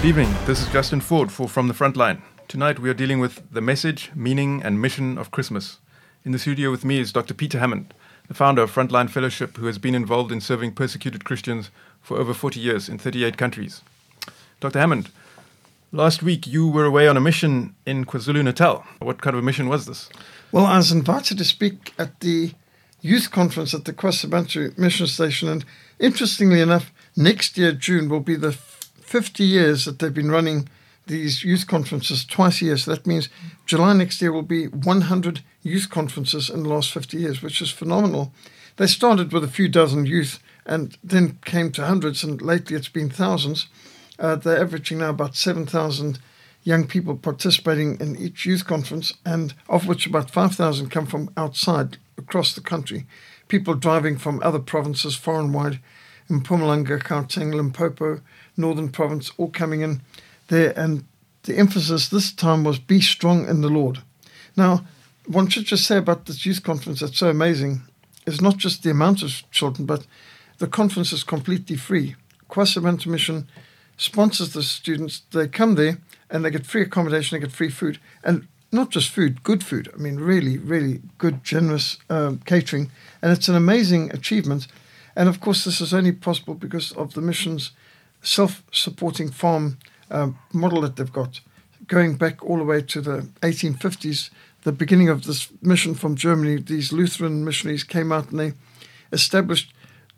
Good evening. This is Justin Ford for From the Frontline. Tonight we are dealing with the message, meaning, and mission of Christmas. In the studio with me is Dr. Peter Hammond, the founder of Frontline Fellowship, who has been involved in serving persecuted Christians for over 40 years in 38 countries. Dr. Hammond, last week you were away on a mission in KwaZulu Natal. What kind of a mission was this? Well, I was invited to speak at the youth conference at the KwaSizabantu mission station, and interestingly enough, next year, June, will be the 50 years that they've been running these youth conferences twice a year. So that means July next year will be 100 youth conferences in the last 50 years, which is phenomenal. They started with a few dozen youth and then came to hundreds, and lately it's been thousands. Uh, they're averaging now about 7,000 young people participating in each youth conference, and of which about 5,000 come from outside across the country. People driving from other provinces far and wide in Mpumalanga, Gauteng, Limpopo, Northern Province, all coming in there. And the emphasis this time was be strong in the Lord. Now, one should just say about this youth conference that's so amazing is not just the amount of children, but the conference is completely free. KwaSizabantu Mission sponsors the students. They come there and they get free accommodation, they get free food, and not just food, good food. I mean, really, really good, generous um, catering. And it's an amazing achievement. And of course, this is only possible because of the mission's self supporting farm uh, model that they've got, going back all the way to the 1850s. The beginning of this mission from Germany, these Lutheran missionaries came out and they established,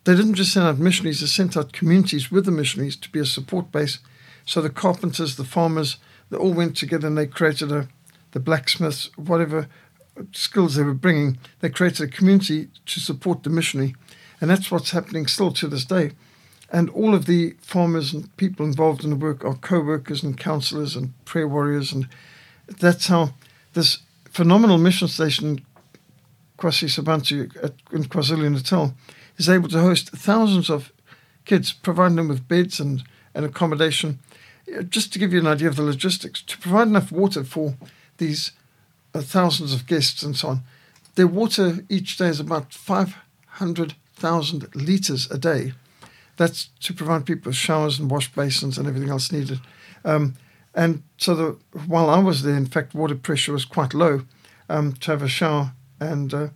they didn't just send out missionaries, they sent out communities with the missionaries to be a support base. So the carpenters, the farmers, they all went together and they created a, the blacksmiths, whatever skills they were bringing, they created a community to support the missionary. And that's what's happening still to this day. And all of the farmers and people involved in the work are co workers and counselors and prayer warriors. And that's how this phenomenal mission station, KwaSizabantu in KwaZulu Natal, is able to host thousands of kids, providing them with beds and, and accommodation. Just to give you an idea of the logistics, to provide enough water for these uh, thousands of guests and so on, their water each day is about 500 thousand liters a day. That's to provide people with showers and wash basins and everything else needed. Um, and so the, while I was there, in fact, water pressure was quite low um, to have a shower. And uh,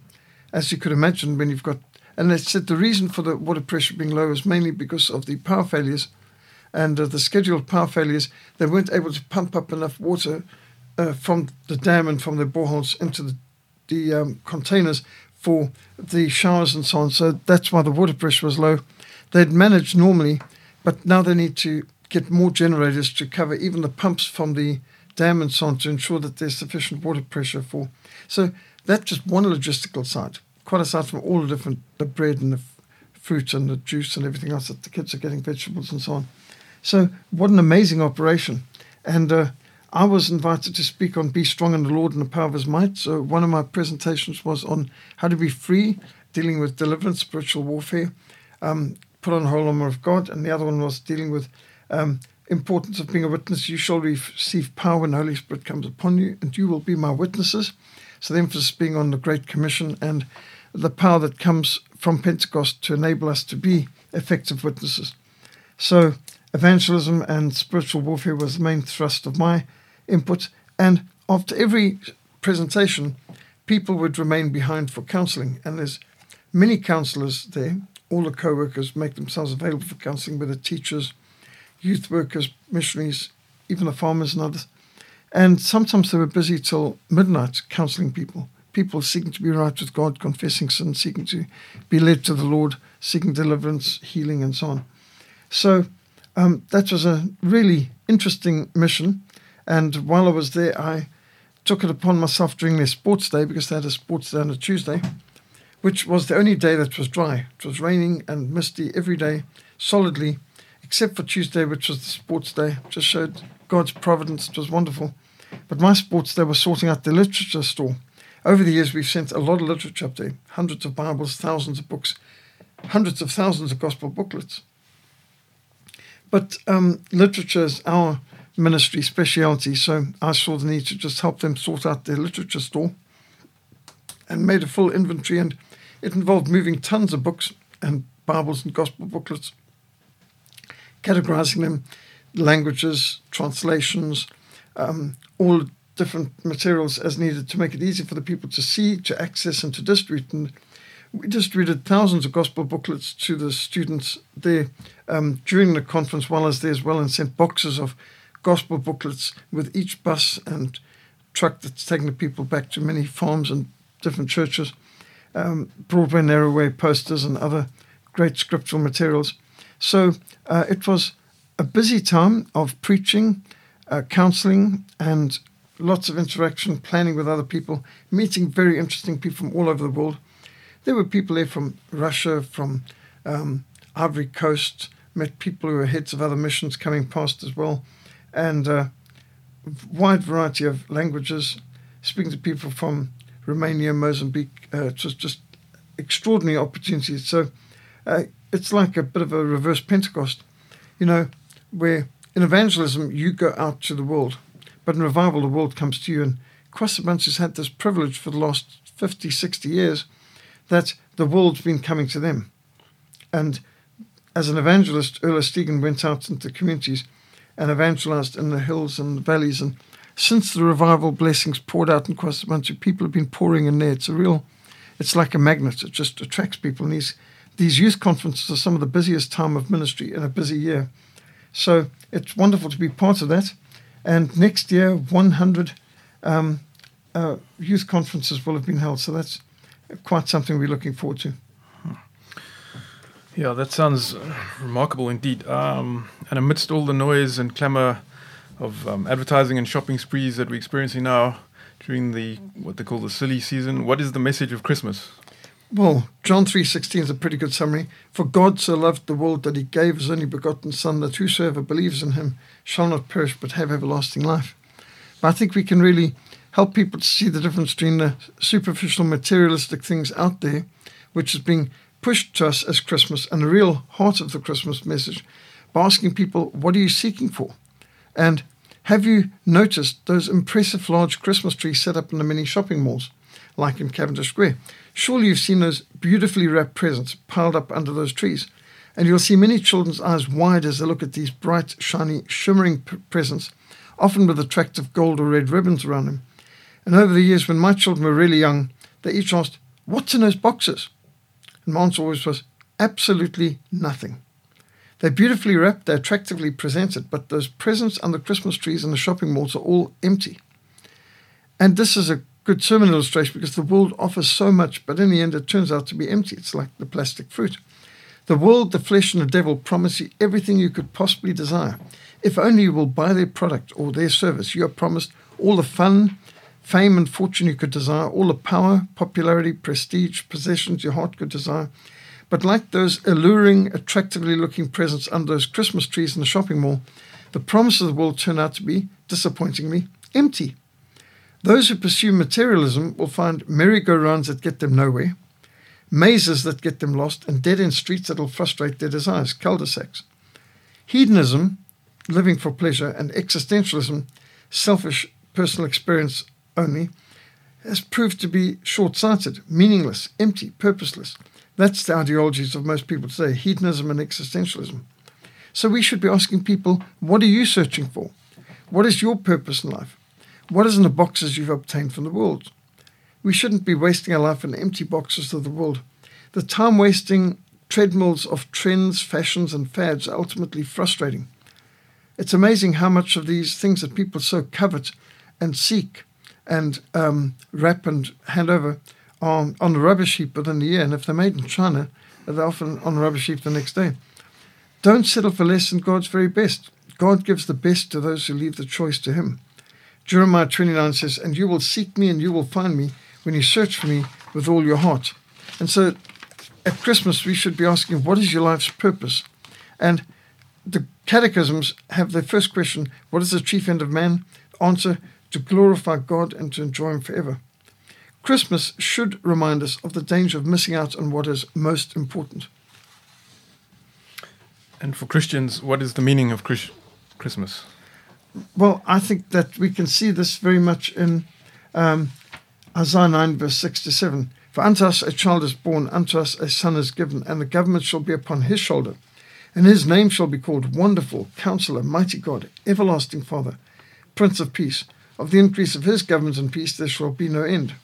as you could imagine, when you've got, and they said the reason for the water pressure being low is mainly because of the power failures and uh, the scheduled power failures. They weren't able to pump up enough water uh, from the dam and from the boreholes into the, the um, containers for the showers and so on. So that's why the water pressure was low. They'd managed normally, but now they need to get more generators to cover even the pumps from the dam and so on to ensure that there's sufficient water pressure for. So that's just one logistical side, quite aside from all the different the bread and the fruit and the juice and everything else that the kids are getting, vegetables and so on. So what an amazing operation! And uh, I was invited to speak on Be Strong in the Lord and the Power of His Might. So, one of my presentations was on how to be free, dealing with deliverance, spiritual warfare, um, put on whole armor of God. And the other one was dealing with um, importance of being a witness. You shall receive power when the Holy Spirit comes upon you, and you will be my witnesses. So, the emphasis being on the Great Commission and the power that comes from Pentecost to enable us to be effective witnesses. So, evangelism and spiritual warfare was the main thrust of my input. And after every presentation, people would remain behind for counselling. And there's many counsellors there. All the co-workers make themselves available for counselling, whether teachers, youth workers, missionaries, even the farmers and others. And sometimes they were busy till midnight counselling people. People seeking to be right with God, confessing sin, seeking to be led to the Lord, seeking deliverance, healing, and so on. So um, that was a really interesting mission. And while I was there, I took it upon myself during their sports day because they had a sports day on a Tuesday, which was the only day that was dry. It was raining and misty every day, solidly, except for Tuesday, which was the sports day. Just showed God's providence. It was wonderful. But my sports day was sorting out the literature store. Over the years, we've sent a lot of literature up there hundreds of Bibles, thousands of books, hundreds of thousands of gospel booklets. But um, literature is our ministry speciality, so I saw the need to just help them sort out their literature store and made a full inventory. And it involved moving tons of books and Bibles and gospel booklets, categorizing them. languages, translations, um, all different materials as needed to make it easy for the people to see, to access, and to distribute. And we distributed thousands of gospel booklets to the students there um, during the conference while I was there as well, and sent boxes of gospel booklets with each bus and truck that's taking the people back to many farms and different churches, um, Broadway, Narrowway posters, and other great scriptural materials. So uh, it was a busy time of preaching, uh, counseling, and lots of interaction, planning with other people, meeting very interesting people from all over the world. There were people there from Russia, from um, Ivory Coast, met people who were heads of other missions coming past as well, and a uh, wide variety of languages, speaking to people from Romania, Mozambique. Uh, was just extraordinary opportunities. So uh, it's like a bit of a reverse Pentecost, you know, where in evangelism you go out to the world but in revival, the world comes to you. And Kwasabans has had this privilege for the last 50, 60 years that the world's been coming to them. And as an evangelist, Erlo Stegen went out into the communities and evangelized in the hills and the valleys. And since the revival blessings poured out in Kwasabans, people have been pouring in there. It's a real, it's like a magnet. It just attracts people. And these, these youth conferences are some of the busiest time of ministry in a busy year. So it's wonderful to be part of that. And next year, 100 um, uh, youth conferences will have been held. So that's quite something we're looking forward to. Yeah, that sounds remarkable indeed. Um, and amidst all the noise and clamour of um, advertising and shopping sprees that we're experiencing now during the what they call the silly season, what is the message of Christmas? Well, John 3.16 is a pretty good summary. For God so loved the world that he gave his only begotten Son, that whosoever believes in him shall not perish but have everlasting life. But I think we can really help people to see the difference between the superficial materialistic things out there, which is being pushed to us as Christmas, and the real heart of the Christmas message by asking people, what are you seeking for? And have you noticed those impressive large Christmas trees set up in the many shopping malls, like in Cavendish Square? Surely you've seen those beautifully wrapped presents piled up under those trees. And you'll see many children's eyes wide as they look at these bright, shiny, shimmering p- presents, often with attractive gold or red ribbons around them. And over the years, when my children were really young, they each asked, What's in those boxes? And my answer always was, Absolutely nothing. They're beautifully wrapped, they're attractively presented, but those presents under Christmas trees in the shopping malls are all empty. And this is a good sermon illustration because the world offers so much, but in the end it turns out to be empty. It's like the plastic fruit. The world, the flesh, and the devil promise you everything you could possibly desire. If only you will buy their product or their service, you are promised all the fun, fame, and fortune you could desire, all the power, popularity, prestige, possessions your heart could desire. But like those alluring, attractively looking presents under those Christmas trees in the shopping mall, the promises world turn out to be, disappointingly, empty. Those who pursue materialism will find merry-go-rounds that get them nowhere, mazes that get them lost, and dead-end streets that will frustrate their desires, cul-de-sacs. Hedonism, living for pleasure, and existentialism, selfish personal experience only, has proved to be short-sighted, meaningless, empty, purposeless. That's the ideologies of most people today, hedonism and existentialism. So we should be asking people, what are you searching for? What is your purpose in life? What is in the boxes you've obtained from the world? We shouldn't be wasting our life in empty boxes of the world. The time wasting treadmills of trends, fashions, and fads are ultimately frustrating. It's amazing how much of these things that people so covet and seek and um, wrap and hand over on the rubbish heap within the year. And if they're made in China, they're often on the rubbish heap the next day. Don't settle for less than God's very best. God gives the best to those who leave the choice to Him. Jeremiah 29 says, And you will seek me and you will find me when you search for me with all your heart. And so at Christmas, we should be asking, What is your life's purpose? And the catechisms have their first question What is the chief end of man? Answer to glorify God and to enjoy Him forever. Christmas should remind us of the danger of missing out on what is most important. And for Christians, what is the meaning of Christmas? Well, I think that we can see this very much in um, Isaiah 9, verse 6 to 7. For unto us a child is born, unto us a son is given, and the government shall be upon his shoulder. And his name shall be called Wonderful, Counselor, Mighty God, Everlasting Father, Prince of Peace. Of the increase of his government and peace there shall be no end.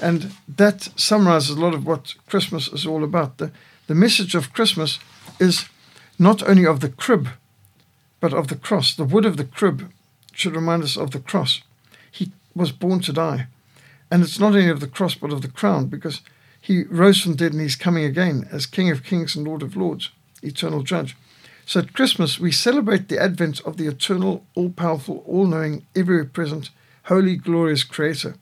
And that summarizes a lot of what Christmas is all about. The, the message of Christmas is not only of the crib, but of the cross. The wood of the crib should remind us of the cross. He was born to die. And it's not only of the cross, but of the crown, because he rose from dead and he's coming again as King of Kings and Lord of Lords, eternal judge. So at Christmas, we celebrate the advent of the eternal, all powerful, all knowing, everywhere present, holy, glorious Creator.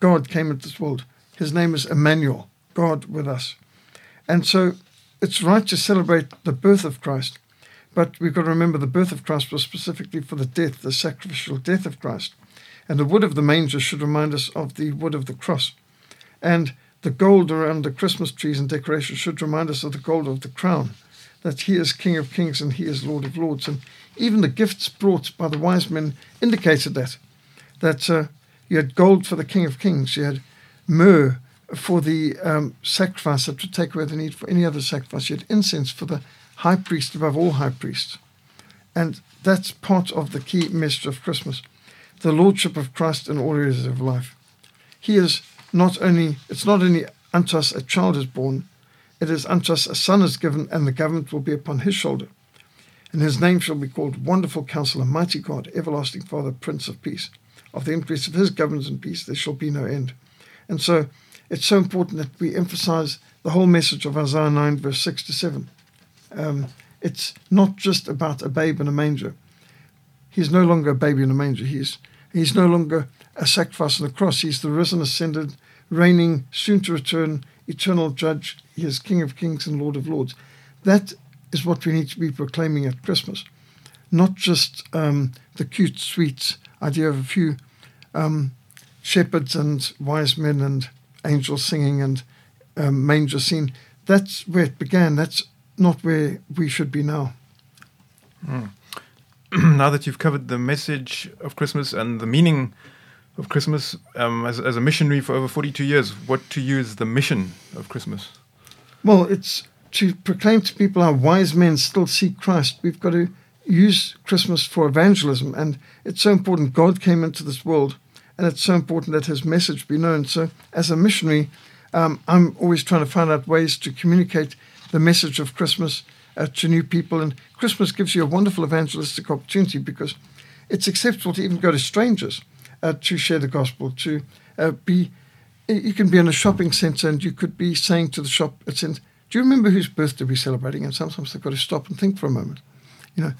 God came into this world. His name is Emmanuel, God with us. And so it's right to celebrate the birth of Christ, but we've got to remember the birth of Christ was specifically for the death, the sacrificial death of Christ. And the wood of the manger should remind us of the wood of the cross. And the gold around the Christmas trees and decorations should remind us of the gold of the crown, that he is King of kings and he is Lord of lords. And even the gifts brought by the wise men indicated that, that uh, you had gold for the King of kings, you had myrrh for the um, sacrifice that would take away the need for any other sacrifice, you had incense for the high priest above all high priests. And that's part of the key message of Christmas the Lordship of Christ in all areas of life. He is not only, it's not only unto us a child is born, it is unto us a son is given, and the government will be upon his shoulder. And his name shall be called Wonderful Counselor, Mighty God, Everlasting Father, Prince of Peace. Of the increase of his government and peace there shall be no end. And so it's so important that we emphasize the whole message of Isaiah 9, verse 6 to 7. Um, it's not just about a babe in a manger. He's no longer a baby in a manger. He's He's no longer a sacrifice on the cross. He's the risen, ascended, reigning, soon to return, eternal judge. He is King of kings and Lord of lords. That is what we need to be proclaiming at Christmas, not just um, the cute, sweet idea of a few um, shepherds and wise men and angels singing and um, manger scene. That's where it began. That's not where we should be now. Mm. now that you've covered the message of Christmas and the meaning of Christmas um, as, as a missionary for over 42 years, what to you is the mission of Christmas? Well, it's to proclaim to people how wise men still seek Christ. We've got to use Christmas for evangelism, and it's so important. God came into this world, and it's so important that his message be known. So, as a missionary, um, I'm always trying to find out ways to communicate the message of Christmas uh, to new people. And Christmas gives you a wonderful evangelistic opportunity because it's acceptable to even go to strangers uh, to share the gospel, to uh, be. You can be in a shopping centre and you could be saying to the shop "Do you remember whose birthday we're celebrating?" And sometimes they've got to stop and think for a moment. You know,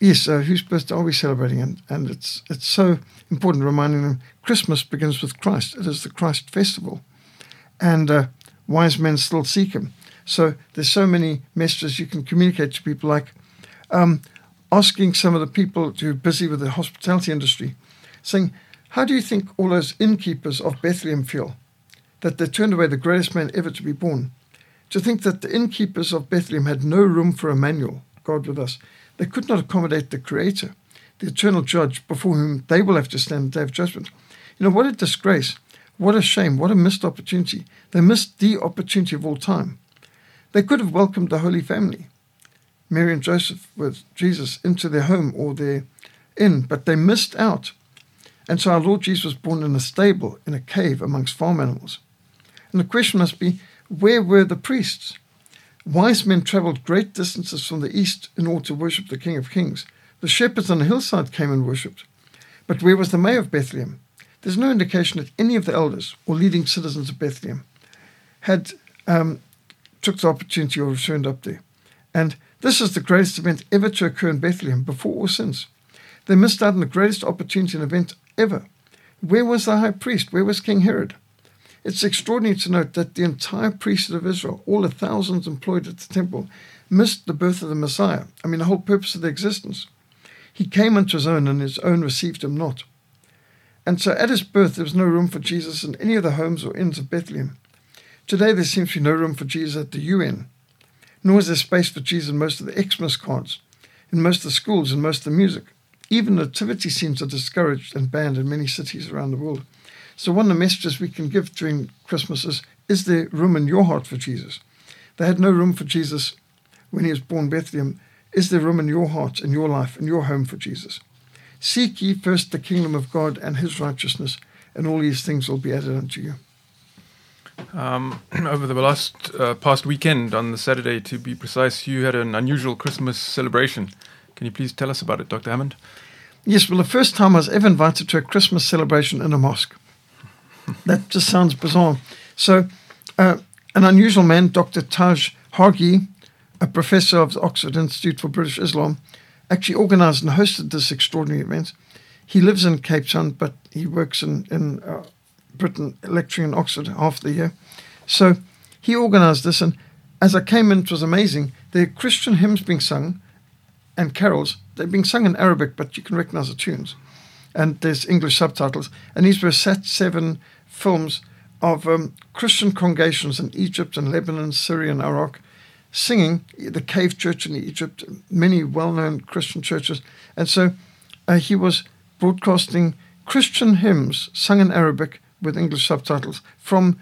yes, uh, whose birthday are we celebrating? And and it's it's so important reminding them Christmas begins with Christ. It is the Christ festival, and uh, wise men still seek Him. So there's so many messages you can communicate to people, like um, asking some of the people who are busy with the hospitality industry, saying, "How do you think all those innkeepers of Bethlehem feel that they turned away the greatest man ever to be born? To think that the innkeepers of Bethlehem had no room for Emmanuel, God with us, they could not accommodate the Creator, the eternal Judge, before whom they will have to stand the day of judgment. You know what a disgrace." What a shame. What a missed opportunity. They missed the opportunity of all time. They could have welcomed the Holy Family, Mary and Joseph with Jesus, into their home or their inn, but they missed out. And so our Lord Jesus was born in a stable, in a cave amongst farm animals. And the question must be where were the priests? Wise men traveled great distances from the east in order to worship the King of Kings. The shepherds on the hillside came and worshipped. But where was the mayor of Bethlehem? There's no indication that any of the elders or leading citizens of Bethlehem had um, took the opportunity or returned up there. And this is the greatest event ever to occur in Bethlehem, before or since. They missed out on the greatest opportunity and event ever. Where was the high priest? Where was King Herod? It's extraordinary to note that the entire priesthood of Israel, all the thousands employed at the temple, missed the birth of the Messiah. I mean, the whole purpose of their existence. He came unto his own, and his own received him not. And so at his birth, there was no room for Jesus in any of the homes or inns of Bethlehem. Today, there seems to be no room for Jesus at the UN, nor is there space for Jesus in most of the Xmas cards, in most of the schools, in most of the music. Even nativity scenes are discouraged and banned in many cities around the world. So, one of the messages we can give during Christmas is Is there room in your heart for Jesus? They had no room for Jesus when he was born in Bethlehem, is there room in your heart, in your life, in your home for Jesus? Seek ye first the kingdom of God and his righteousness, and all these things will be added unto you. Um, over the last uh, past weekend, on the Saturday to be precise, you had an unusual Christmas celebration. Can you please tell us about it, Dr. Hammond? Yes, well, the first time I was ever invited to a Christmas celebration in a mosque. That just sounds bizarre. So, uh, an unusual man, Dr. Taj Hargey, a professor of the Oxford Institute for British Islam, actually organized and hosted this extraordinary event. He lives in Cape Town, but he works in, in uh, Britain, lecturing in Oxford half the year. So he organized this, and as I came in, it was amazing. There are Christian hymns being sung and carols. They're being sung in Arabic, but you can recognize the tunes. And there's English subtitles. And these were set seven films of um, Christian congregations in Egypt and Lebanon, Syria, and Iraq singing the cave church in Egypt, many well known Christian churches. And so uh, he was broadcasting Christian hymns sung in Arabic with English subtitles from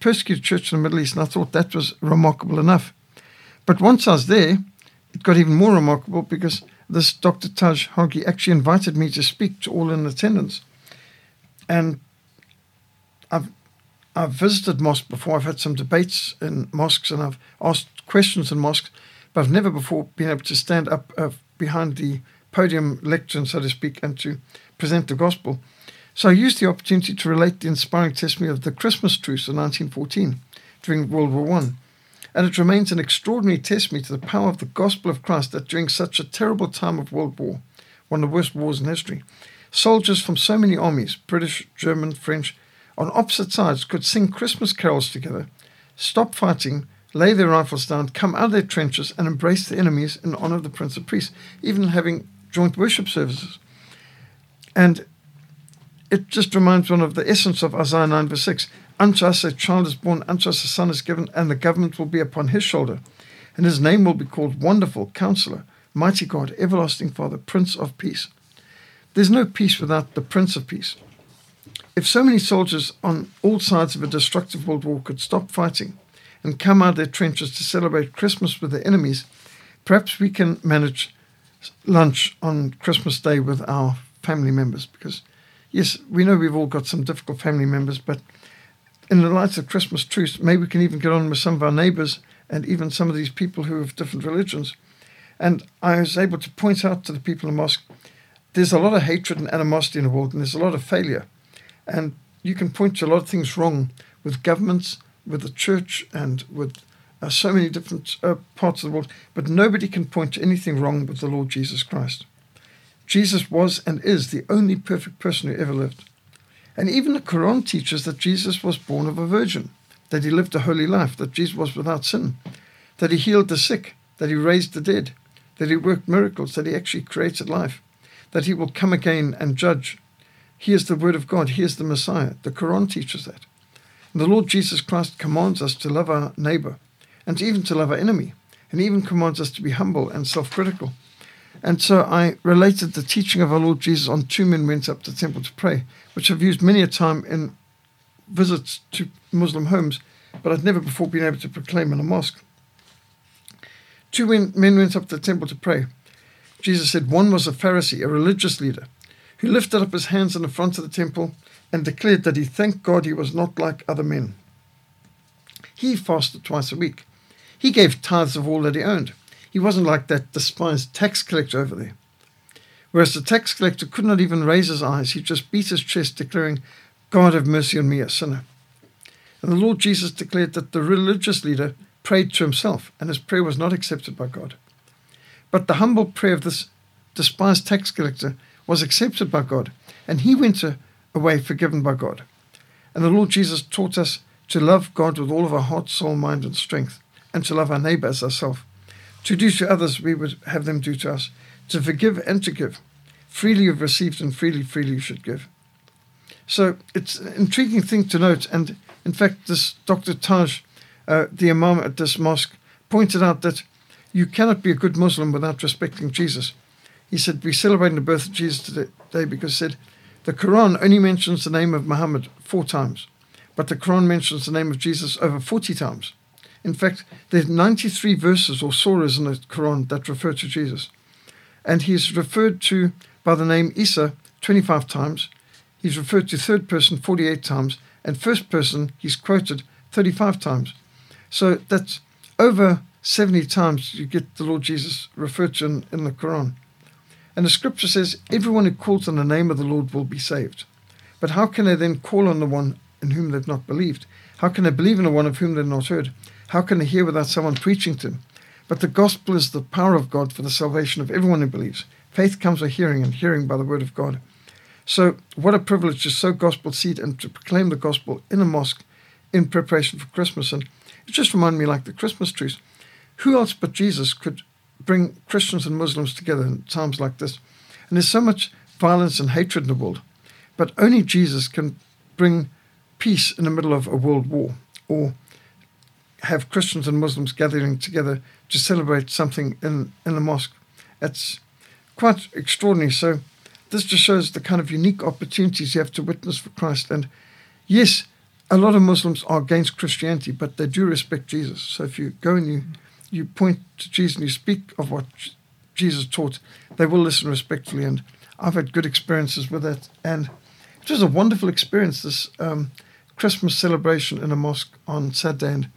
persecuted church in the Middle East. And I thought that was remarkable enough. But once I was there, it got even more remarkable because this Dr. Taj Hargey actually invited me to speak to all in attendance. And I've I've visited mosques before. I've had some debates in mosques and I've asked questions in mosques, but I've never before been able to stand up uh, behind the podium lectern, so to speak, and to present the gospel. So I used the opportunity to relate the inspiring testimony of the Christmas truce in 1914 during World War One. And it remains an extraordinary testimony to the power of the gospel of Christ that during such a terrible time of World War, one of the worst wars in history, soldiers from so many armies, British, German, French, on opposite sides could sing Christmas carols together, stop fighting, lay their rifles down, come out of their trenches, and embrace their enemies in honor of the Prince of Peace, even having joint worship services. And it just reminds one of the essence of Isaiah 9, verse 6. Unto us a child is born, unto us a son is given, and the government will be upon his shoulder. And his name will be called Wonderful, Counselor, Mighty God, Everlasting Father, Prince of Peace. There's no peace without the Prince of Peace. If so many soldiers on all sides of a destructive world war could stop fighting and come out of their trenches to celebrate Christmas with their enemies, perhaps we can manage lunch on Christmas Day with our family members. Because, yes, we know we've all got some difficult family members, but in the light of Christmas truce, maybe we can even get on with some of our neighbors and even some of these people who have different religions. And I was able to point out to the people in the mosque there's a lot of hatred and animosity in the world, and there's a lot of failure. And you can point to a lot of things wrong with governments, with the church, and with uh, so many different uh, parts of the world, but nobody can point to anything wrong with the Lord Jesus Christ. Jesus was and is the only perfect person who ever lived. And even the Quran teaches that Jesus was born of a virgin, that he lived a holy life, that Jesus was without sin, that he healed the sick, that he raised the dead, that he worked miracles, that he actually created life, that he will come again and judge he is the Word of God. He is the Messiah. The Quran teaches that. And the Lord Jesus Christ commands us to love our neighbor and even to love our enemy, and even commands us to be humble and self critical. And so I related the teaching of our Lord Jesus on two men went up to the temple to pray, which I've used many a time in visits to Muslim homes, but I'd never before been able to proclaim in a mosque. Two men went up to the temple to pray. Jesus said one was a Pharisee, a religious leader, who lifted up his hands in the front of the temple and declared that he thanked God he was not like other men. He fasted twice a week. He gave tithes of all that he owned. He wasn't like that despised tax collector over there. Whereas the tax collector could not even raise his eyes, he just beat his chest, declaring, God have mercy on me, a sinner. And the Lord Jesus declared that the religious leader prayed to himself, and his prayer was not accepted by God. But the humble prayer of this despised tax collector was accepted by God, and he went away forgiven by God. And the Lord Jesus taught us to love God with all of our heart, soul, mind, and strength, and to love our neighbor as ourselves. To do to others, we would have them do to us. To forgive and to give. Freely you've received, and freely, freely you should give. So it's an intriguing thing to note. And in fact, this Dr. Taj, uh, the Imam at this mosque, pointed out that you cannot be a good Muslim without respecting Jesus. He said, We're celebrating the birth of Jesus today because he said, the Quran only mentions the name of Muhammad four times, but the Quran mentions the name of Jesus over 40 times. In fact, there's 93 verses or surahs in the Quran that refer to Jesus. And he's referred to by the name Isa 25 times. He's referred to third person 48 times. And first person, he's quoted 35 times. So that's over 70 times you get the Lord Jesus referred to in, in the Quran. And the scripture says, Everyone who calls on the name of the Lord will be saved. But how can they then call on the one in whom they've not believed? How can they believe in the one of whom they've not heard? How can they hear without someone preaching to them? But the gospel is the power of God for the salvation of everyone who believes. Faith comes by hearing, and hearing by the word of God. So, what a privilege to sow gospel seed and to proclaim the gospel in a mosque in preparation for Christmas. And it just reminded me like the Christmas trees. Who else but Jesus could bring Christians and Muslims together in times like this? And there's so much violence and hatred in the world. But only Jesus can bring peace in the middle of a world war or have Christians and Muslims gathering together to celebrate something in, in the mosque. It's quite extraordinary. So, this just shows the kind of unique opportunities you have to witness for Christ. And yes, a lot of Muslims are against Christianity, but they do respect Jesus. So, if you go and you, you point to Jesus and you speak of what Jesus taught, they will listen respectfully. And I've had good experiences with that. And it was a wonderful experience, this um, Christmas celebration in a mosque on Saturday. And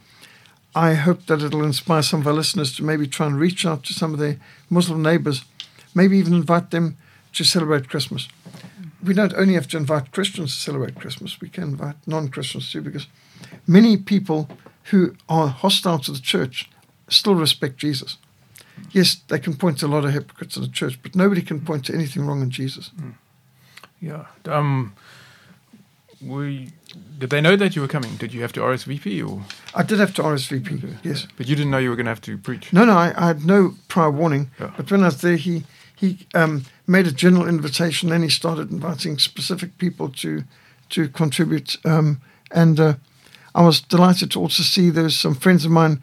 I hope that it'll inspire some of our listeners to maybe try and reach out to some of their Muslim neighbors, maybe even invite them to celebrate Christmas. We don't only have to invite Christians to celebrate Christmas, we can invite non Christians too, because many people who are hostile to the church still respect Jesus. Yes, they can point to a lot of hypocrites in the church, but nobody can point to anything wrong in Jesus. Mm. Yeah. Um, we did they know that you were coming? Did you have to RSVP or? I did have to RSVP. Okay. Yes, but you didn't know you were going to have to preach. No, no, I, I had no prior warning. But when I was there, he he um, made a general invitation. Then he started inviting specific people to to contribute. Um, and uh, I was delighted to also see there there's some friends of mine,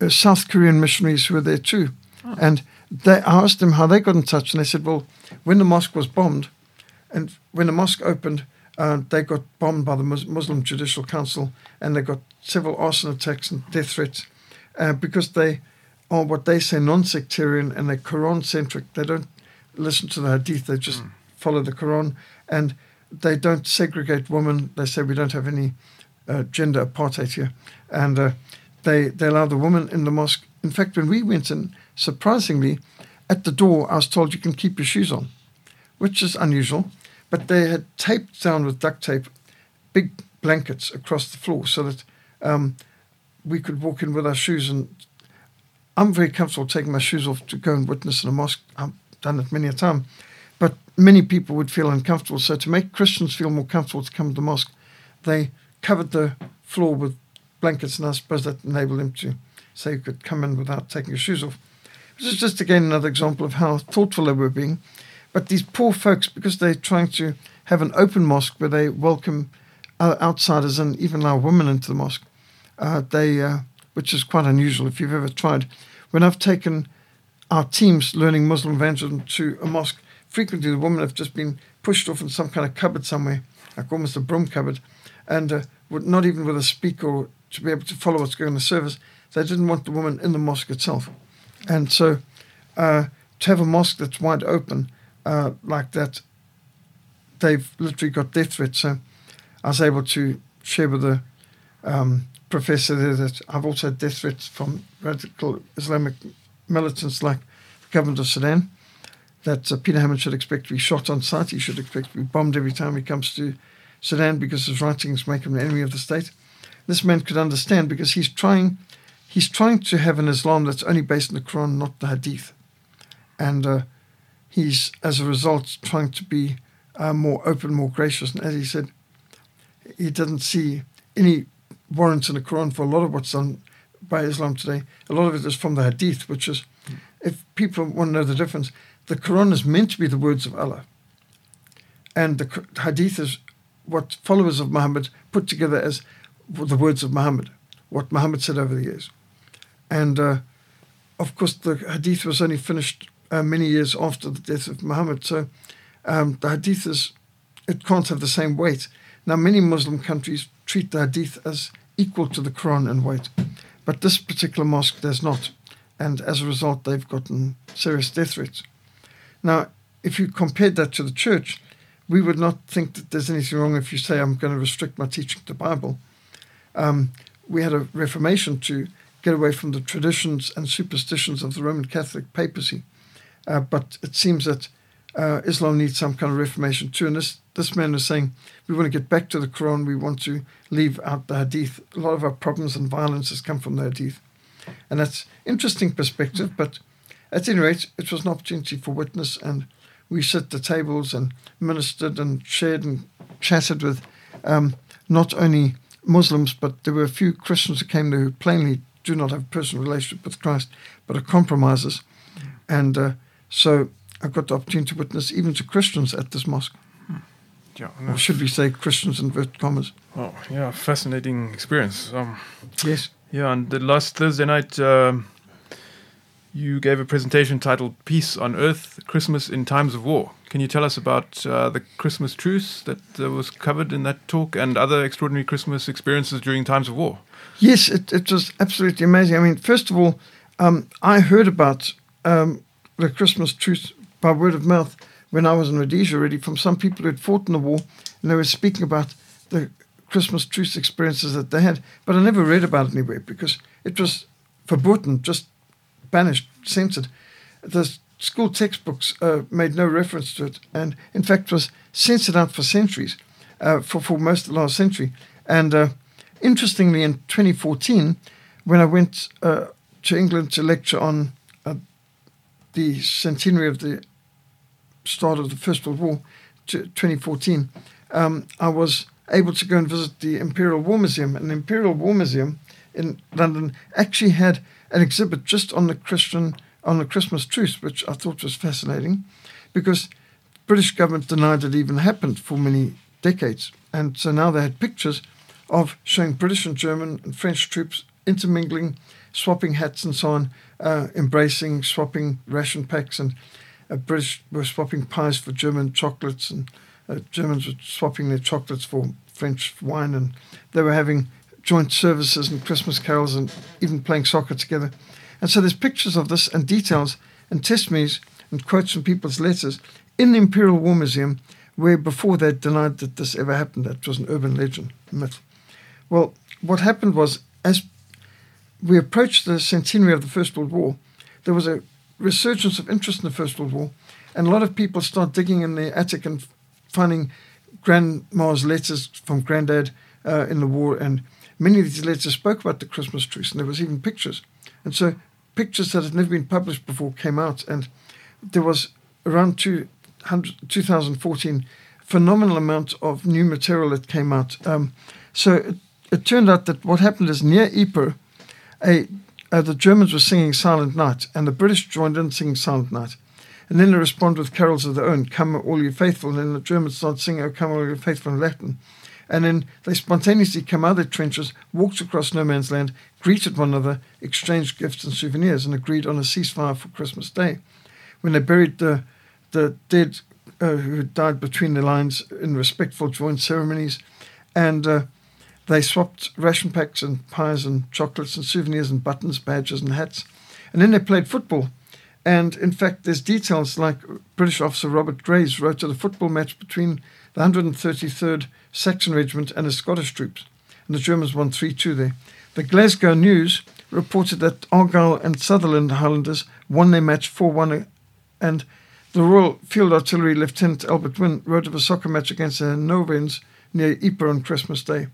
uh, South Korean missionaries, who were there too. Oh. And they I asked them how they got in touch, and they said, well, when the mosque was bombed, and when the mosque opened uh, they got bombed by the Muslim Judicial Council and they got several arson attacks and death threats uh, because they are what they say non sectarian and they're Quran centric. They don't listen to the Hadith, they just mm. follow the Quran and they don't segregate women. They say we don't have any uh, gender apartheid here. And uh, they, they allow the woman in the mosque. In fact, when we went in, surprisingly, at the door, I was told you can keep your shoes on, which is unusual but they had taped down with duct tape big blankets across the floor so that um, we could walk in with our shoes. And I'm very comfortable taking my shoes off to go and witness in a mosque. I've done it many a time. But many people would feel uncomfortable. So to make Christians feel more comfortable to come to the mosque, they covered the floor with blankets, and I suppose that enabled them to say you could come in without taking your shoes off. This is just again another example of how thoughtful they were being but these poor folks, because they're trying to have an open mosque where they welcome uh, outsiders and even allow women into the mosque, uh, they, uh, which is quite unusual if you've ever tried. When I've taken our teams learning Muslim evangelism to a mosque, frequently the women have just been pushed off in some kind of cupboard somewhere, like almost a broom cupboard, and uh, not even with a speaker to be able to follow what's going on in the service. They didn't want the woman in the mosque itself. And so uh, to have a mosque that's wide open uh, like that, they've literally got death threats. So I was able to share with the um, professor there that I've also had death threats from radical Islamic militants like the government of Sudan. That uh, Peter Hammond should expect to be shot on sight. He should expect to be bombed every time he comes to Sudan because his writings make him an enemy of the state. This man could understand because he's trying, he's trying to have an Islam that's only based on the Quran, not the Hadith, and uh, he's, as a result, trying to be uh, more open, more gracious. And as he said, he doesn't see any warrants in the Quran for a lot of what's done by Islam today. A lot of it is from the Hadith, which is, if people want to know the difference, the Quran is meant to be the words of Allah. And the Hadith is what followers of Muhammad put together as the words of Muhammad, what Muhammad said over the years. And uh, of course, the Hadith was only finished uh, many years after the death of Muhammad. So um, the hadith is, it can't have the same weight. Now, many Muslim countries treat the hadith as equal to the Quran in weight. But this particular mosque does not. And as a result, they've gotten serious death threats. Now, if you compared that to the church, we would not think that there's anything wrong if you say, I'm going to restrict my teaching to the Bible. Um, we had a reformation to get away from the traditions and superstitions of the Roman Catholic papacy. Uh, but it seems that uh, Islam needs some kind of reformation too. And this, this man is saying, we want to get back to the Quran, we want to leave out the Hadith. A lot of our problems and violence has come from the Hadith. And that's interesting perspective, but at any rate, it was an opportunity for witness, and we set the tables and ministered and shared and chatted with um, not only Muslims, but there were a few Christians who came there who plainly do not have a personal relationship with Christ, but are compromisers. And uh, so I got the opportunity to witness even to Christians at this mosque. Yeah, Or should we say Christians in inverted commas? Oh, yeah, fascinating experience. Um, Yes. yeah, and the last Thursday night, um, you gave a presentation titled "Peace on Earth: Christmas in Times of War." Can you tell us about uh, the Christmas truce that uh, was covered in that talk and other extraordinary Christmas experiences during times of war? Yes, it, it was absolutely amazing. I mean, first of all, um, I heard about um, the Christmas truce by word of mouth when I was in Rhodesia already from some people who had fought in the war, and they were speaking about the Christmas truce experiences that they had. But I never read about it anywhere because it was forbidden, just banished, censored. The school textbooks uh, made no reference to it, and in fact was censored out for centuries, uh, for for most of the last century. And uh, interestingly, in 2014, when I went uh, to England to lecture on the centenary of the start of the First World War, to 2014, um, I was able to go and visit the Imperial War Museum. And the Imperial War Museum in London actually had an exhibit just on the Christian on the Christmas truce, which I thought was fascinating, because British government denied it even happened for many decades, and so now they had pictures of showing British and German and French troops intermingling, swapping hats and so on, uh, embracing, swapping ration packs, and uh, British were swapping pies for German chocolates, and uh, Germans were swapping their chocolates for French wine, and they were having joint services and Christmas carols and even playing soccer together. And so there's pictures of this and details and testimonies and quotes from people's letters in the Imperial War Museum, where before they denied that this ever happened. That was an urban legend, myth. Well, what happened was as we approached the centenary of the First World War, there was a resurgence of interest in the First World War, and a lot of people start digging in the attic and finding grandma's letters from granddad uh, in the war, and many of these letters spoke about the Christmas truce, and there was even pictures. And so pictures that had never been published before came out, and there was around 200, 2014 phenomenal amount of new material that came out. Um, so it, it, turned out that what happened is near Ypres, a, uh, the Germans were singing Silent Night, and the British joined in singing Silent Night. And then they responded with carols of their own, Come All You Faithful, and then the Germans started singing, Oh, Come All You Faithful in Latin. And then they spontaneously came out of their trenches, walked across no man's land, greeted one another, exchanged gifts and souvenirs, and agreed on a ceasefire for Christmas Day. When they buried the, the dead uh, who had died between the lines in respectful joint ceremonies, and uh, they swapped ration packs and pies and chocolates and souvenirs and buttons, badges and hats. And then they played football. And in fact, there's details like British officer Robert Graves wrote of the football match between the 133rd Saxon Regiment and the Scottish troops. And the Germans won 3 2 there. The Glasgow News reported that Argyll and Sutherland Highlanders won their match 4 1. And the Royal Field Artillery Lieutenant Albert Wynne wrote of a soccer match against the Hanoverians near Ypres on Christmas Day.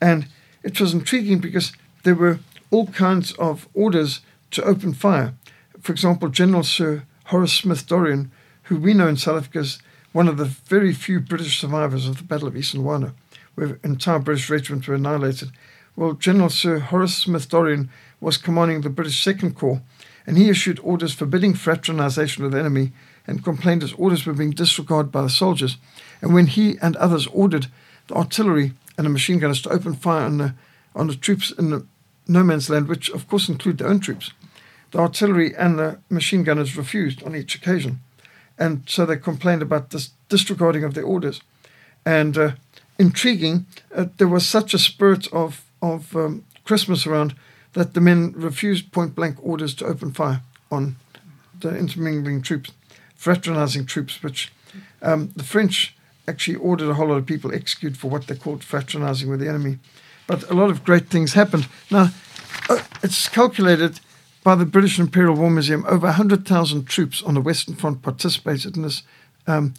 And it was intriguing because there were all kinds of orders to open fire. For example, General Sir Horace Smith Dorrien, who we know in South Africa as one of the very few British survivors of the Battle of Isandlwana, where entire British regiments were annihilated. Well, General Sir Horace Smith Dorrien was commanding the British Second Corps, and he issued orders forbidding fraternization with the enemy and complained his orders were being disregarded by the soldiers. And when he and others ordered the artillery and the machine gunners to open fire on the, on the troops in the no man's land, which of course include their own troops, the artillery and the machine gunners refused on each occasion. And so they complained about this disregarding of their orders. And uh, intriguing, uh, there was such a spirit of, of um, Christmas around that the men refused point blank orders to open fire on the intermingling troops, fraternizing troops, which um, the French actually ordered a whole lot of people executed for what they called fraternizing with the enemy. But a lot of great things happened. Now, uh, it's calculated by the British Imperial War Museum over 100,000 troops on the Western Front participated in this um,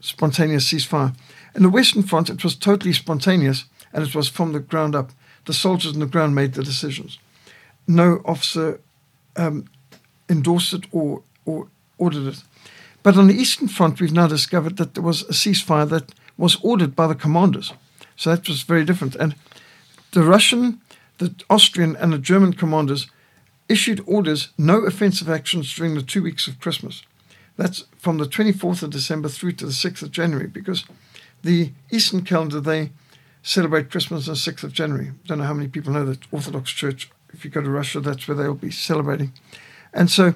spontaneous ceasefire. In the Western Front, it was totally spontaneous and it was from the ground up. The soldiers on the ground made the decisions. No officer um, endorsed it or, or ordered it. But on the Eastern Front, we've now discovered that there was a ceasefire that was ordered by the commanders. So that was very different. And the Russian, the Austrian, and the German commanders issued orders no offensive actions during the two weeks of Christmas. That's from the 24th of December through to the 6th of January, because the Eastern calendar, they celebrate Christmas on the 6th of January. Don't know how many people know that Orthodox Church, if you go to Russia, that's where they'll be celebrating. And so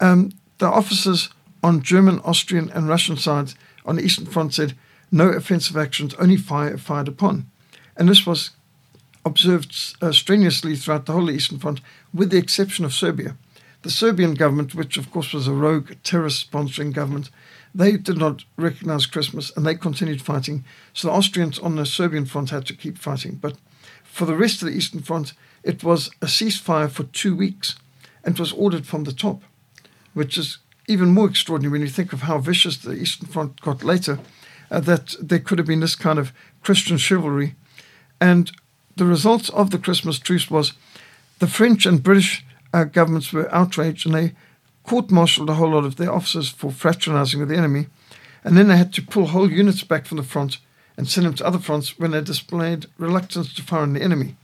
um, the officers on German, Austrian, and Russian sides on the Eastern Front said no offensive actions, only fire fired upon. And this was observed uh, strenuously throughout the whole Eastern Front, with the exception of Serbia. The Serbian government, which of course was a rogue terrorist sponsoring government, they did not recognize Christmas and they continued fighting. So the Austrians on the Serbian front had to keep fighting. But for the rest of the Eastern Front, it was a ceasefire for two weeks and was ordered from the top, which is even more extraordinary when you think of how vicious the Eastern Front got later, uh, that there could have been this kind of Christian chivalry. And the results of the Christmas truce was the French and British uh, governments were outraged and they court martialed a whole lot of their officers for fraternizing with the enemy. And then they had to pull whole units back from the front and send them to other fronts when they displayed reluctance to fire on the enemy.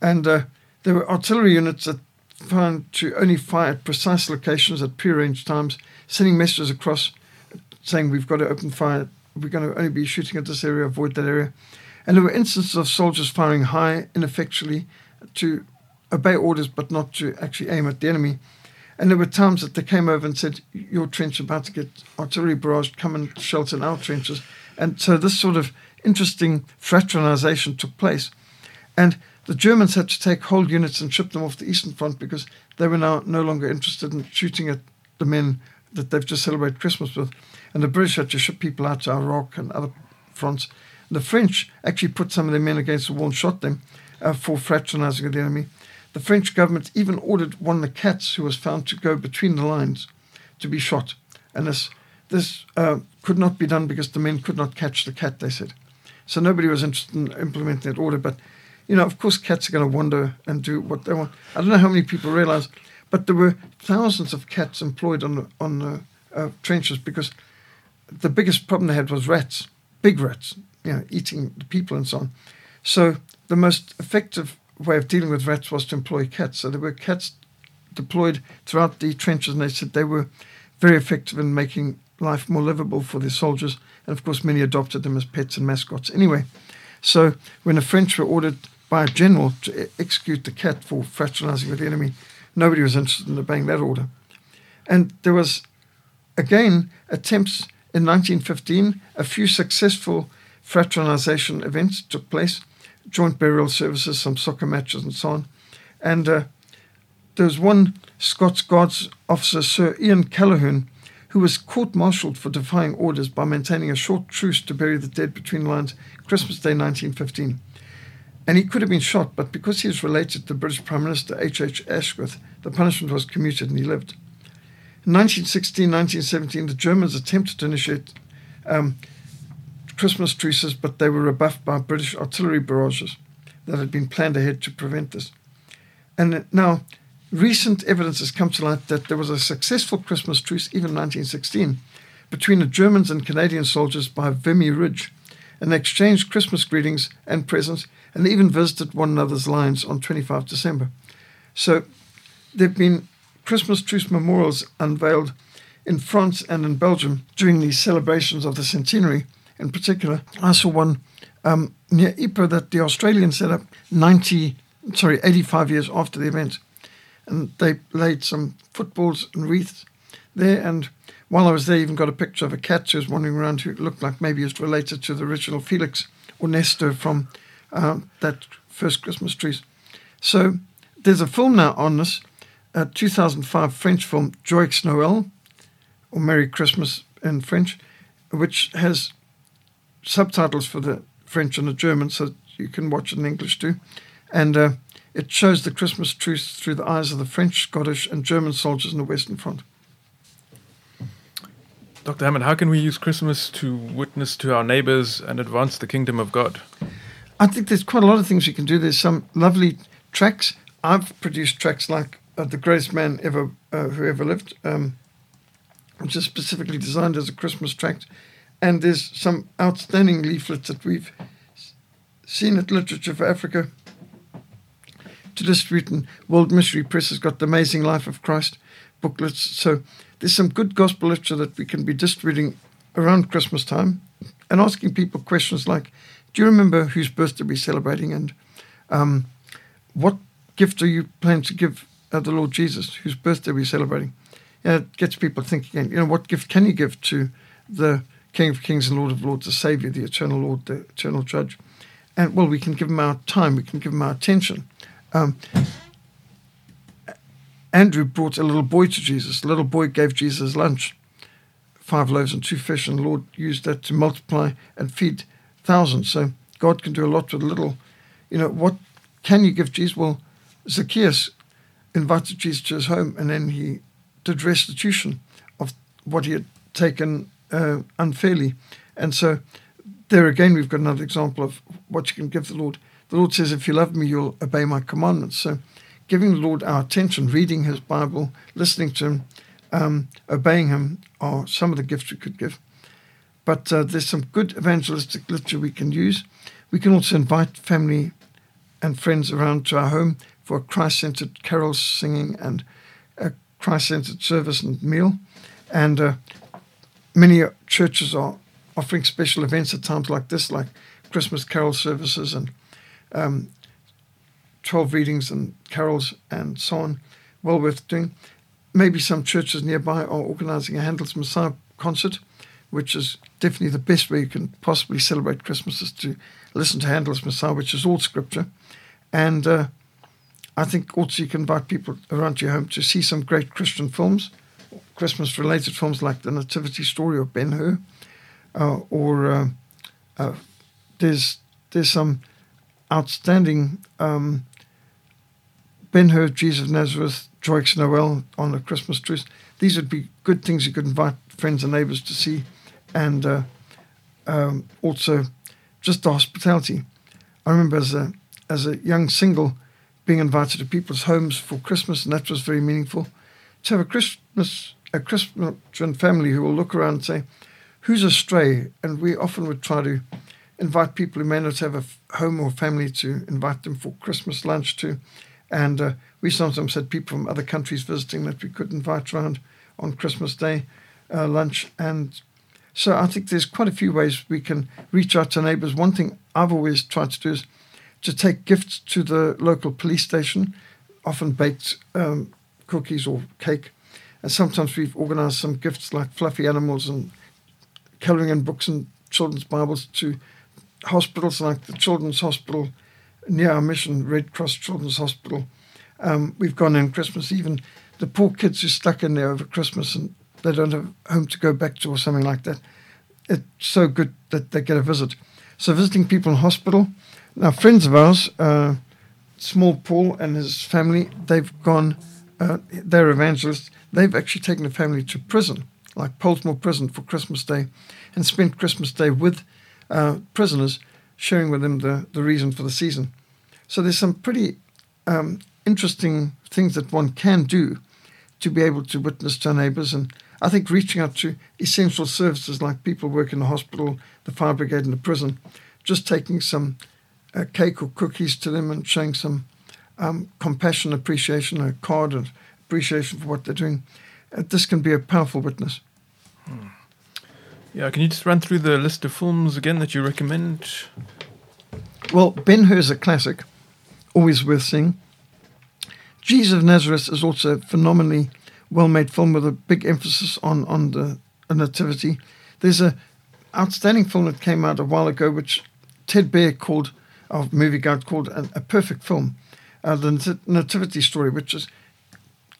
And uh, there were artillery units that found to only fire at precise locations at prearranged times, sending messages across saying we've got to open fire, we're going to only be shooting at this area, avoid that area. And there were instances of soldiers firing high, ineffectually, to obey orders but not to actually aim at the enemy. And there were times that they came over and said, Your trench is about to get artillery barrage, come and shelter in our trenches. And so this sort of interesting fraternization took place. And the Germans had to take whole units and ship them off the Eastern Front because they were now no longer interested in shooting at the men that they've just celebrated Christmas with. And the British had to ship people out to Iraq and other fronts. And the French actually put some of their men against the wall and shot them uh, for fraternizing with the enemy. The French government even ordered one of the cats who was found to go between the lines to be shot. And this, this uh, could not be done because the men could not catch the cat, they said. So nobody was interested in implementing that order. But, you know, of course, cats are going to wander and do what they want. I don't know how many people realize, but there were thousands of cats employed on the, on the uh, trenches because the biggest problem they had was rats, big rats, you know, eating the people and so on. So the most effective way of dealing with rats was to employ cats. So there were cats deployed throughout the trenches, and they said they were very effective in making life more livable for their soldiers. And of course, many adopted them as pets and mascots. Anyway, so when the French were ordered by a general to execute the cat for fraternizing with the enemy, nobody was interested in obeying that order. And there was, again, attempts in 1915, a few successful fraternization events took place joint burial services, some soccer matches, and so on. And uh, there was one Scots Guards officer, Sir Iain Colquhoun, who was court martialed for defying orders by maintaining a short truce to bury the dead between lines Christmas Day 1915. And he could have been shot, but because he was related to British Prime Minister H. H. Asquith, the punishment was commuted and he lived. In 1916 1917, the Germans attempted to initiate um, Christmas truces, but they were rebuffed by British artillery barrages that had been planned ahead to prevent this. And now, recent evidence has come to light that there was a successful Christmas truce, even in 1916, between the Germans and Canadian soldiers by Vimy Ridge, and exchanged Christmas greetings and presents, and even visited one another's lines on 25 December. So there have been Christmas truce memorials unveiled in France and in Belgium during these celebrations of the centenary in particular. I saw one um, near Ypres that the Australians set up 90, sorry, 85 years after the event. And they laid some footballs and wreaths there. And while I was there, I even got a picture of a cat who was wandering around who looked like maybe was related to the original Felix or Nestor from uh, that first Christmas trees. So there's a film now on this, a 2005 French film, Joyeux Noël, or Merry Christmas in French, which has subtitles for the French and the German, so you can watch it in English too. And uh, it shows the Christmas truce through the eyes of the French, Scottish, and German soldiers in the Western Front. Dr. Hammond, how can we use Christmas to witness to our neighbors and advance the kingdom of God? I think there's quite a lot of things you can do. There's some lovely tracks. I've produced tracks like uh, "The Greatest Man Ever uh, Who Ever Lived," um, which is specifically designed as a Christmas tract. And there's some outstanding leaflets that we've seen at Literature for Africa to distribute. And World Missionary Press has got the Amazing Life of Christ booklets. So there's some good gospel literature that we can be distributing around Christmas time and asking people questions like, do you remember whose birthday we're celebrating and um, what gift are you planning to give uh, the Lord Jesus, whose birthday we're celebrating? And it gets people thinking, you know, what gift can you give to the King of Kings and Lord of Lords, the Savior, the eternal Lord, the eternal Judge? And well, we can give him our time, we can give him our attention. Um, Andrew brought a little boy to Jesus. The little boy gave Jesus lunch, five loaves and two fish, and the Lord used that to multiply and feed thousands. So God can do a lot with little. You know, what can you give Jesus? Well, Zacchaeus invited Jesus to his home, and then he did restitution of what he had taken uh, unfairly. And so there again, we've got another example of what you can give the Lord. The Lord says, If you love me, you'll obey my commandments. So giving the Lord our attention, reading his Bible, listening to him, um, obeying him are some of the gifts we could give. But uh, there's some good evangelistic literature we can use. We can also invite family and friends around to our home for a Christ centered carol singing and a Christ centered service and meal. And uh, many churches are offering special events at times like this, like Christmas carol services and um, 12 readings and carols and so on. Well worth doing. Maybe some churches nearby are organizing a Handel's Messiah concert, which is definitely the best way you can possibly celebrate Christmas is to listen to Handel's Messiah, which is all scripture. And uh, I think also you can invite people around your home to see some great Christian films, Christmas related films like The Nativity Story or Ben Hur. Uh, or uh, uh, there's there's some outstanding um, Ben Hur, Jesus of Nazareth, Joyeux Noël on the Christmas truce. These would be good things you could invite friends and neighbors to see, and uh, um, also just the hospitality. I remember as a as a young single being invited to people's homes for Christmas, and that was very meaningful. To have a Christmas a Christian family who will look around and say, "Who's astray?" and we often would try to invite people who may not have a home or family to invite them for Christmas lunch to and uh, we sometimes had people from other countries visiting that we could invite around on Christmas Day uh, lunch. And so I think there's quite a few ways we can reach out to neighbors. One thing I've always tried to do is to take gifts to the local police station, often baked um, cookies or cake. And sometimes we've organized some gifts like fluffy animals and coloring in books and children's Bibles to hospitals like the Children's Hospital near our mission, Red Cross Children's Hospital. Um, we've gone in Christmas, even the poor kids who stuck in there over Christmas and they don't have home to go back to or something like that. It's so good that they get a visit. So visiting people in hospital. Now, friends of ours, uh, Small Paul and his family, they've gone, uh, they're evangelists. They've actually taken the family to prison, like Pollsmoor Prison for Christmas Day, and spent Christmas Day with uh, prisoners sharing with them the, the reason for the season. So there's some pretty um, interesting things that one can do to be able to witness to our neighbours. And I think reaching out to essential services like people work in the hospital, the fire brigade, and the prison, just taking some uh, cake or cookies to them and showing some um, compassion, appreciation, a card of appreciation for what they're doing. Uh, this can be a powerful witness. Hmm. Yeah, can you just run through the list of films again that you recommend? Well, Ben Hur is a classic, always worth seeing. Jesus of Nazareth is also a phenomenally well-made film with a big emphasis on on the nativity. There's a outstanding film that came out a while ago, which Ted Baehr called, of Movieguide called a, a perfect film. uh, the Nativity story, which is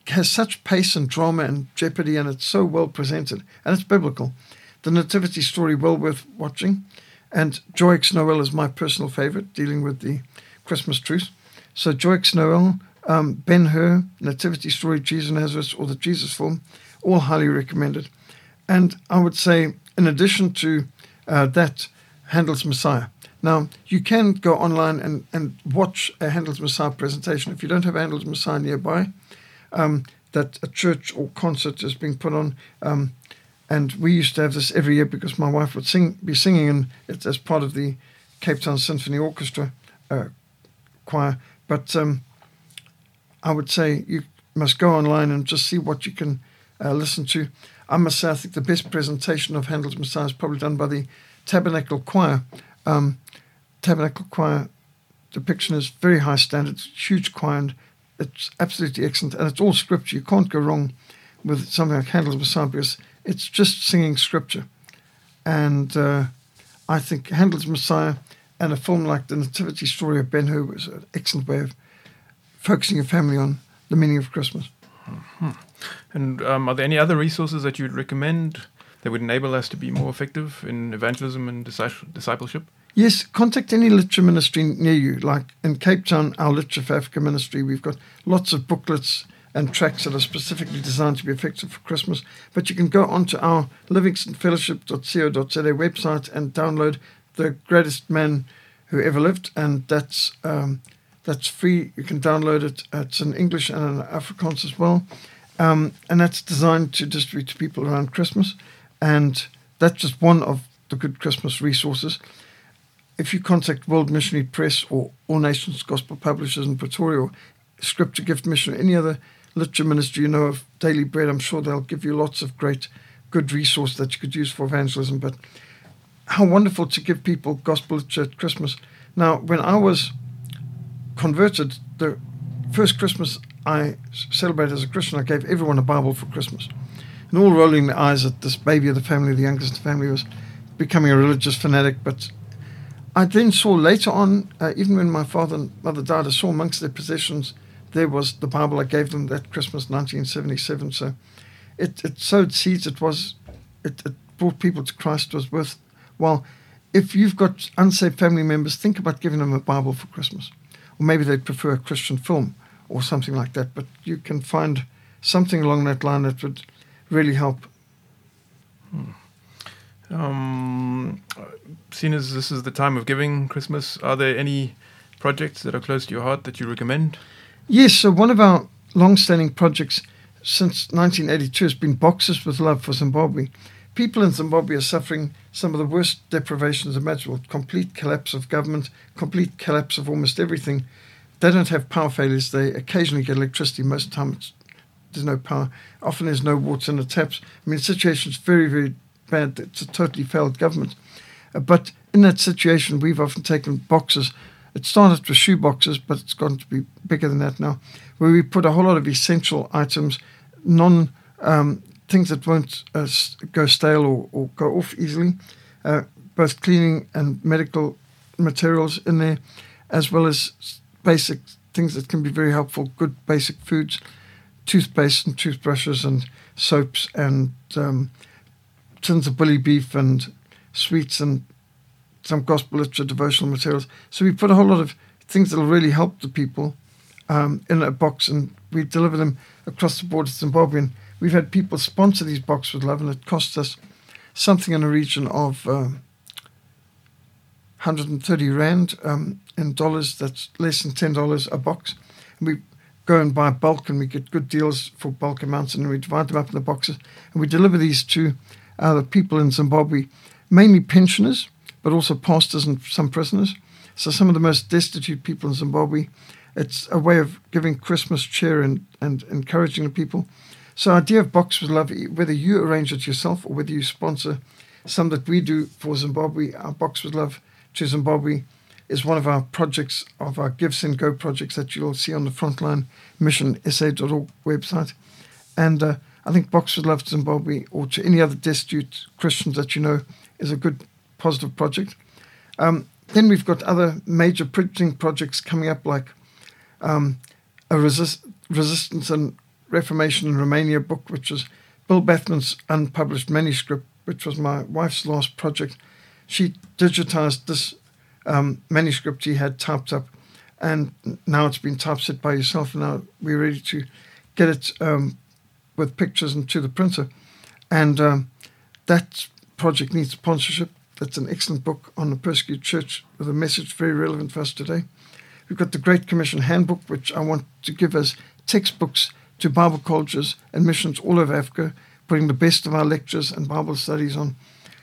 has such pace and drama and jeopardy, and it's so well presented, and it's biblical. The Nativity story, well worth watching. And Joyeux Noël is my personal favorite, dealing with the Christmas truce. So Joyeux Noël, um, Ben Hur, Nativity Story, Jesus Nazareth, or the Jesus film, all highly recommended. And I would say, in addition to uh, that, Handel's Messiah. Now, you can go online and, and watch a Handel's Messiah presentation. If you don't have Handel's Messiah nearby, um, that a church or concert is being put on. Um, and we used to have this every year because my wife would sing, be singing in it as part of the Cape Town Symphony Orchestra uh, choir. But um, I would say you must go online and just see what you can uh, listen to. I must say, I think the best presentation of Handel's Messiah is probably done by the Tabernacle Choir. Um, Tabernacle Choir depiction is very high standard, huge choir, and it's absolutely excellent. And it's all scripture. You can't go wrong with something like Handel's Messiah because it's just singing scripture. And uh, I think Handel's Messiah and a film like The Nativity Story of Ben Hur is an excellent way of focusing your family on the meaning of Christmas. Mm-hmm. And um, are there any other resources that you'd recommend that would enable us to be more effective in evangelism and discipleship? Yes, contact any literature ministry near you. Like in Cape Town, our Literature for Africa ministry, we've got lots of booklets and tracks that are specifically designed to be effective for Christmas. But you can go onto our livingstonefellowship.co.za website and download the greatest man who ever lived, and that's um, that's free. You can download it. It's in English and in Afrikaans as well, um, and that's designed to distribute to people around Christmas. And that's just one of the good Christmas resources. If you contact World Missionary Press or All Nations Gospel Publishers in Pretoria or Scripture Gift Mission or any other literature ministry you know of, Daily Bread, I'm sure they'll give you lots of great, good resource that you could use for evangelism. But how wonderful to give people gospel literature at Christmas. Now, when I was converted, the first Christmas I celebrated as a Christian, I gave everyone a Bible for Christmas. And all rolling their eyes at this baby of the family, the youngest of the family, was becoming a religious fanatic. But I then saw later on, uh, even when my father and mother died, I saw amongst their possessions there was the Bible I gave them that Christmas 1977. So it, it sowed seeds. It was it, it brought people to Christ. Was worth well. If you've got unsaved family members, think about giving them a Bible for Christmas, or maybe they'd prefer a Christian film or something like that. But you can find something along that line that would really help. Hmm. Um, seeing as this is the time of giving, Christmas, are there any projects that are close to your heart that you recommend? Yes, so one of our long-standing projects since 1982 has been Boxes with Love for Zimbabwe. People in Zimbabwe are suffering some of the worst deprivations imaginable complete collapse of government, complete collapse of almost everything. They don't have power failures. They occasionally get electricity. Most of the time, there's no power. Often, there's no water in the taps. I mean, the situation's very, very bad. It's a totally failed government. Uh, but in that situation, we've often taken boxes it started with shoe boxes, but it's gotten to be bigger than that now, where we put a whole lot of essential items, non um, things that won't uh, go stale or, or, go off easily, uh, both cleaning and medical materials in there, as well as basic things that can be very helpful, good basic foods, toothpaste and toothbrushes and soaps and um, tins of bully beef and sweets and some gospel literature, devotional materials. So we put a whole lot of things that will really help the people um, in a box, and we deliver them across the board to Zimbabwe. And we've had people sponsor these boxes with love, and it costs us something in the region of uh, 130 rand um, in dollars. That's less than ten dollars a box. And we go and buy bulk, and we get good deals for bulk amounts, and we divide them up in the boxes, and we deliver these to uh, the people in Zimbabwe, mainly pensioners but also pastors and some prisoners. So some of the most destitute people in Zimbabwe. It's a way of giving Christmas cheer and, and encouraging the people. So idea of Box with Love, whether you arrange it yourself or whether you sponsor some that we do for Zimbabwe, our Box with Love to Zimbabwe is one of our projects, of our GiveSendGo projects that you'll see on the Frontline Mission SA.org website. And uh, I think Box with Love to Zimbabwe or to any other destitute Christians that you know is a good positive project. Um, then we've got other major printing projects coming up, like um, a resist, resistance and reformation in Romania book, which was Bill Bethman's unpublished manuscript, which was my wife's last project. She digitized this um, manuscript he had typed up, and now it's been typeset by yourself. And now we're ready to get it um, with pictures and to the printer. And um, that project needs sponsorship. That's an excellent book on the persecuted church with a message very relevant for us today. We've got the Great Commission Handbook, which I want to give as textbooks to Bible colleges and missions all over Africa, putting the best of our lectures and Bible studies on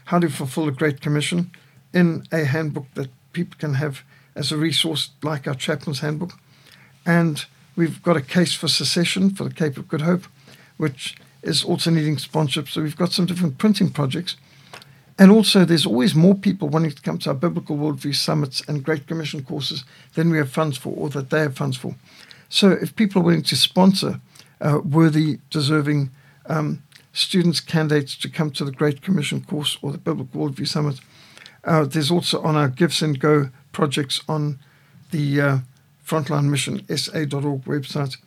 how to fulfill the Great Commission in a handbook that people can have as a resource, like our chaplain's handbook. And we've got a case for secession for the Cape of Good Hope, which is also needing sponsorship. So we've got some different printing projects. And also, there's always more people wanting to come to our Biblical Worldview Summits and Great Commission courses than we have funds for or that they have funds for. So if people are willing to sponsor uh, worthy, deserving um, students, candidates to come to the Great Commission course or the Biblical Worldview Summit, uh, there's also on our GiveSendGo projects on the uh, Frontline Mission SA.org website.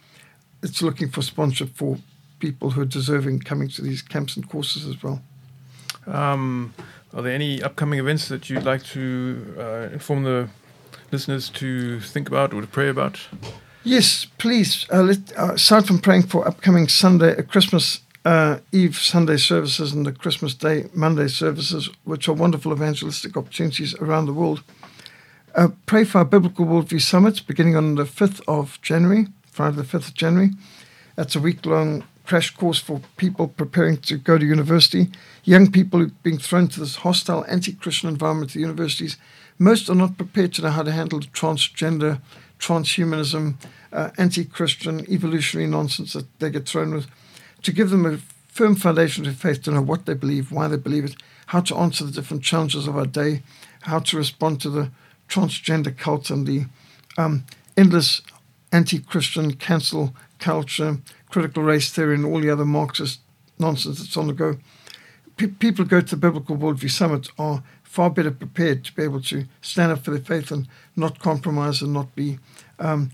It's looking for sponsorship for people who are deserving coming to these camps and courses as well. Um, are there any upcoming events that you'd like to uh, inform the listeners to think about or to pray about? Yes, please. Uh, let, uh, aside from praying for upcoming Sunday, uh, Christmas uh, Eve Sunday services and the Christmas Day Monday services, which are wonderful evangelistic opportunities around the world, uh, pray for our Biblical Worldview Summit beginning on the 5th of January, Friday the 5th of January. That's a week long crash course for people preparing to go to university, young people being thrown to this hostile anti Christian environment at universities. Most are not prepared to know how to handle transgender, transhumanism, uh, anti Christian, evolutionary nonsense that they get thrown with. To give them a firm foundation of faith to know what they believe, why they believe it, how to answer the different challenges of our day, how to respond to the transgender cult and the um, endless anti Christian cancel culture, critical race theory, and all the other Marxist nonsense that's on the go. P- people who go to the Biblical Worldview Summit are far better prepared to be able to stand up for their faith and not compromise and not be um,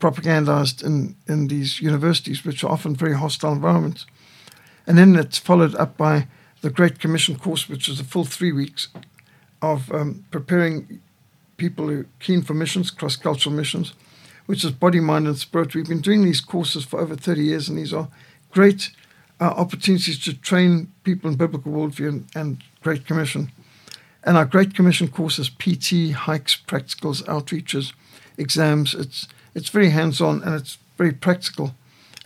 propagandized in, in these universities, which are often very hostile environments. And then it's followed up by the Great Commission course, which is a full three weeks of um, preparing people who are keen for missions, cross cultural missions, which is body, mind, and spirit. We've been doing these courses for over 30 years, and these are great uh, opportunities to train people in biblical worldview and, and Great Commission. And our Great Commission courses PT, hikes, practicals, outreaches, exams. It's it's very hands-on and it's very practical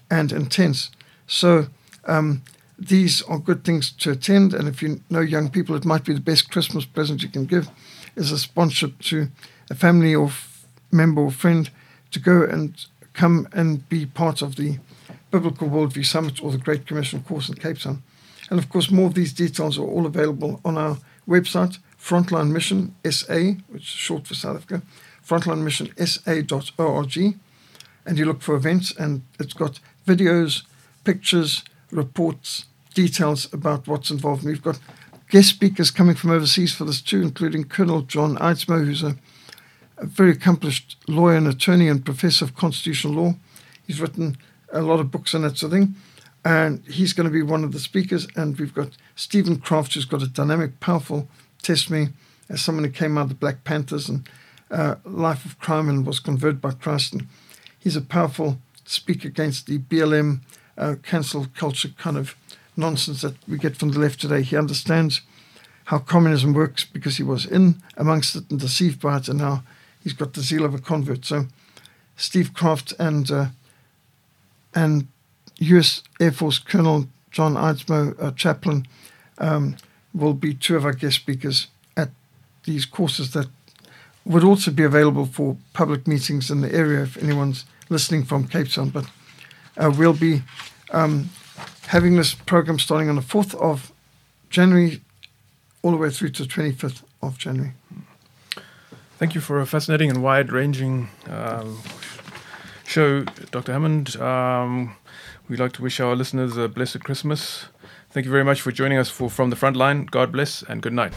and intense. So um, these are good things to attend. And if you know young people, it might be the best Christmas present you can give is a sponsorship to a family or f- member or friend to go and come and be part of the Biblical Worldview Summit or the Great Commission course in Cape Town. And of course, more of these details are all available on our website, Frontline Mission SA, which is short for South Africa, frontlinemissionsa.org. And you look for events, and it's got videos, pictures, reports, details about what's involved. And we've got guest speakers coming from overseas for this too, including Colonel John Eidsmoe, who's a, a very accomplished lawyer and attorney and professor of constitutional law. He's written a lot of books on that sort of thing. And he's going to be one of the speakers. And we've got Stephen Kraft, who's got a dynamic, powerful testimony as someone who came out of the Black Panthers and uh, life of crime and was converted by Christ. And he's a powerful speaker against the BLM uh, cancel culture kind of nonsense that we get from the left today. He understands how communism works because he was in amongst it and deceived by it, and now he's got the zeal of a convert. So, Steve Kraft and uh, and U.S. Air Force Colonel John Eidsmoe, uh, chaplain, um, will be two of our guest speakers at these courses that would also be available for public meetings in the area if anyone's listening from Cape Town. But uh, we'll be um, having this program starting on the 4th of January all the way through to the 25th of January. Thank you for a fascinating and wide ranging um, show, Dr. Hammond. Um, we'd like to wish our listeners a blessed Christmas. Thank you very much for joining us for From the Front Line. God bless and good night.